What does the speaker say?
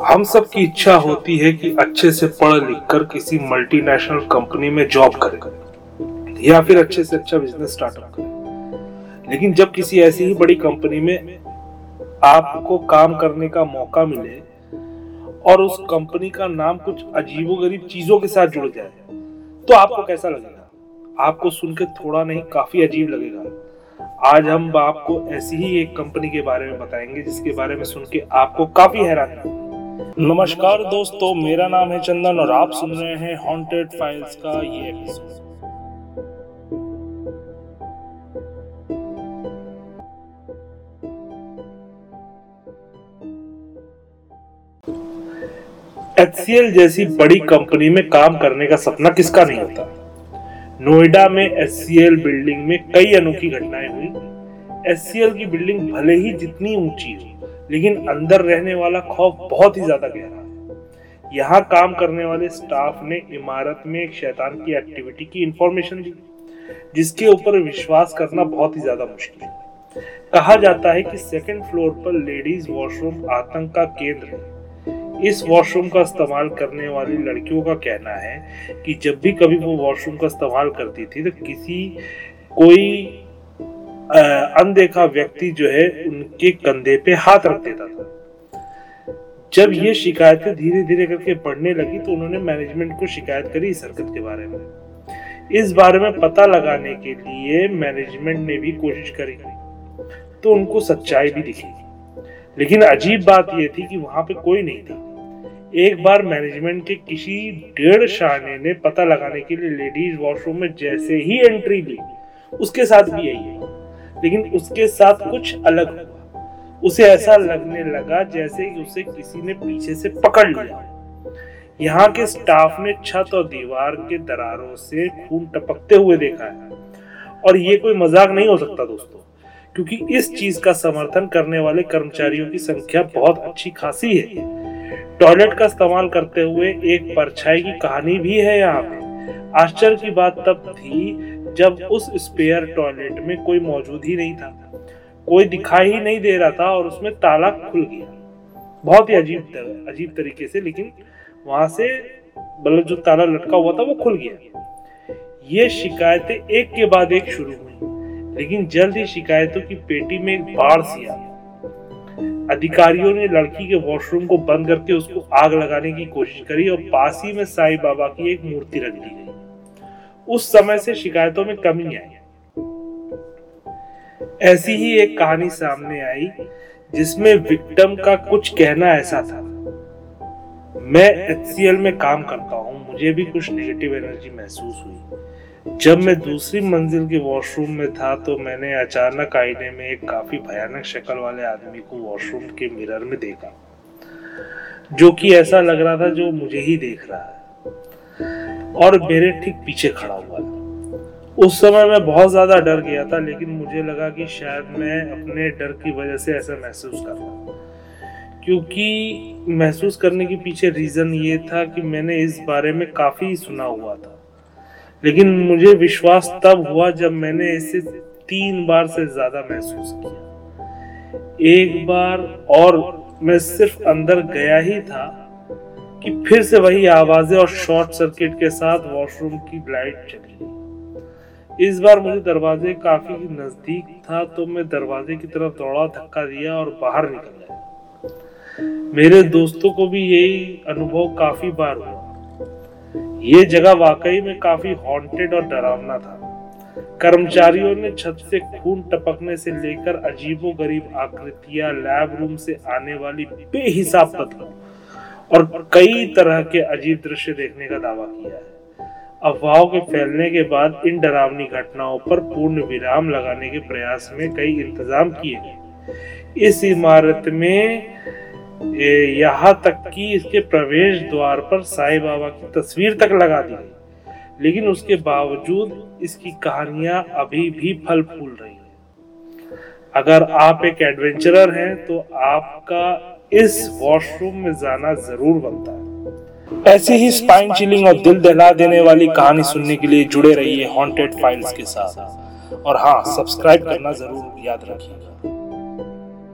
हम सब की इच्छा होती है कि अच्छे से पढ़ लिख कर किसी मल्टीनेशनल कंपनी में जॉब करें। या फिर अच्छे से अच्छा बिज़नेस स्टार्टअप करें। लेकिन जब किसी ऐसी ही बड़ी कंपनी में आपको काम करने का मौका मिले और उस कंपनी का नाम कुछ अजीबोगरीब चीज़ों के साथ जुड़ जाए तो आपको कैसा लगेगा? आपको सुन के थोड़ा नहीं, काफ़ी अजीब लगेगा। आज हम आपको ऐसी ही एक कंपनी के बारे में बताएँगे जिसके बारे में सुन के आपको काफ़ी हैरान हैरानी नमस्कार दोस्तों, मेरा नाम है चंदन और आप सुन रहे हैं हॉन्टेड फाइल्स का ये एपिसोड एच जैसी बड़ी कंपनी में काम करने का सपना किसका नहीं होता? नोएडा में एच बिल्डिंग में कई अनोखी घटनाएँ हुई। एच की बिल्डिंग भले ही जितनी ऊँची हो लेकिन अंदर रहने वाला खौफ बहुत ही ज़्यादा गहरा यहाँ काम करने वाले स्टाफ ने इमारत में एक शैतान की एक्टिविटी की इंफॉर्मेशन दी जिसके ऊपर विश्वास करना बहुत ही ज़्यादा मुश्किल है। कहा जाता है कि सेकंड फ्लोर पर लेडीज़ वॉशरूम आतंक का केंद्र है। इस वॉशरूम का इस्तेमाल करने वाली लड़कियों का कहना है कि जब भी कभी वो वॉशरूम का इस्तेमाल करती थी तो किसी कोई अनदेखा व्यक्ति जो है, उनके कंधे पे हाथ रख देता था। जब ये शिकायतें धीरे धीरे करके बढ़ने लगी तो उन्होंने मैनेजमेंट को शिकायत करी इस हरकत के बारे में। इस बारे में पता लगाने के लिए मैनेजमेंट ने भी कोशिश करी। तो उनको सच्चाई भी दिखी लेकिन अजीब बात यह थी कि वहाँ पे कोई नहीं था। एक बार मैनेजमेंट के किसी डेढ़ शाने ने पता लगाने के लिए लेडीज़ वॉशरूम में जैसे ही एंट्री ली, उसके साथ भी यही है। लेकिन उसके साथ कुछ अलग हुआ। उसे ऐसा लगने लगा जैसे कि उसे किसी ने पीछे से पकड़ लिया। यहाँ के स्टाफ ने छत और दीवार के दरारों से खून टपकते हुए देखा है। और ये कोई मज़ाक नहीं हो सकता दोस्तों, क्योंकि इस चीज़ का समर्थन करने वाले कर्मचारियों की संख्या बहुत अच्छी खासी है। टॉयलेट का इस्तेमाल करते हुए एक परछाई की कहानी भी है यहाँ पे। आश्चर्य की बात तब थी जब उस स्पेयर टॉयलेट में कोई मौजूद ही नहीं था। कोई दिखाई ही नहीं दे रहा था और उसमें ताला खुल गया। बहुत ही अजीब अजीब तरीके से, लेकिन वहाँ से मतलब जो ताला लटका हुआ था वो खुल गया। ये शिकायतें एक के बाद एक शुरू हुई, लेकिन जल्द ही शिकायतों की पेटी में एक बाढ़ सी आ अधिकारियों ने लड़की के वॉशरूम को बंद करके उसको आग लगाने की कोशिश करी और पास ही में साईं बाबा की एक मूर्ति रख दी गई। उस समय से शिकायतों में कमी आई। ऐसी ही एक कहानी सामने आई, जिसमें विक्टिम का कुछ कहना ऐसा था। मैं एच में काम करता हूँ, मुझे भी कुछ नेगेटिव एनर्जी महसूस हुई। जब मैं दूसरी मंजिल के वॉशरूम में था तो मैंने अचानक आईने में एक काफ़ी भयानक शक्ल वाले आदमी को वॉशरूम के मिरर में देखा, जो कि ऐसा लग रहा था जो मुझे ही देख रहा है। और मेरे ठीक पीछे खड़ा हुआ था। उस समय मैं बहुत ज़्यादा डर गया था, लेकिन मुझे लगा कि शायद मैं अपने डर की वजह से ऐसा महसूस कर रहा क्योंकि महसूस करने के पीछे रीजन ये था कि मैंने इस बारे में काफ़ी सुना हुआ था। लेकिन मुझे विश्वास तब हुआ जब मैंने इसे तीन बार से ज़्यादा महसूस किया। एक बार और मैं सिर्फ़ अंदर गया ही था कि फिर से वही आवाज़ें और शॉर्ट सर्किट के साथ वॉशरूम की लाइट चली। गई इस बार मुझे दरवाजे काफ़ी नज़दीक था तो मैं दरवाजे की तरफ़ दौड़ा, धक्का दिया और बाहर निकल गया। मेरे दोस्तों को भी यही अनुभव काफ़ी बार हुआ। ये जगह वाकई में काफ़ी हॉन्टेड और डरावना था। कर्मचारियों ने छत से खून टपकने से लेकर अजीबो गरीब आकृतियाँ लैब रूम से आने वाली बेहिसाब पत्थरों और कई तरह के अजीब दृश्य देखने का दावा किया है। अफवाहों के फैलने के बाद इन डरावनी घटनाओं पर पूर्ण विराम लगाने के प्रयास में कई इंतज़ाम किए गए। इस इमारत में यहाँ तक कि इसके प्रवेश द्वार पर साईं बाबा की तस्वीर तक लगा दी गई। लेकिन उसके बावजूद इसकी कहानियाँ अभी भी फल फूल रही है। अगर आप एक एडवेंचरर हैं तो आपका इस वॉशरूम में जाना ज़रूर बनता है। ऐसी ही स्पाइन चिलिंग और दिल दहला देने वाली कहानी सुनने के लिए जुड़े रहिए हॉन्टेड फाइल्स के साथ। और हाँ सब्सक्राइब करना ज़रूर याद रखिएगा।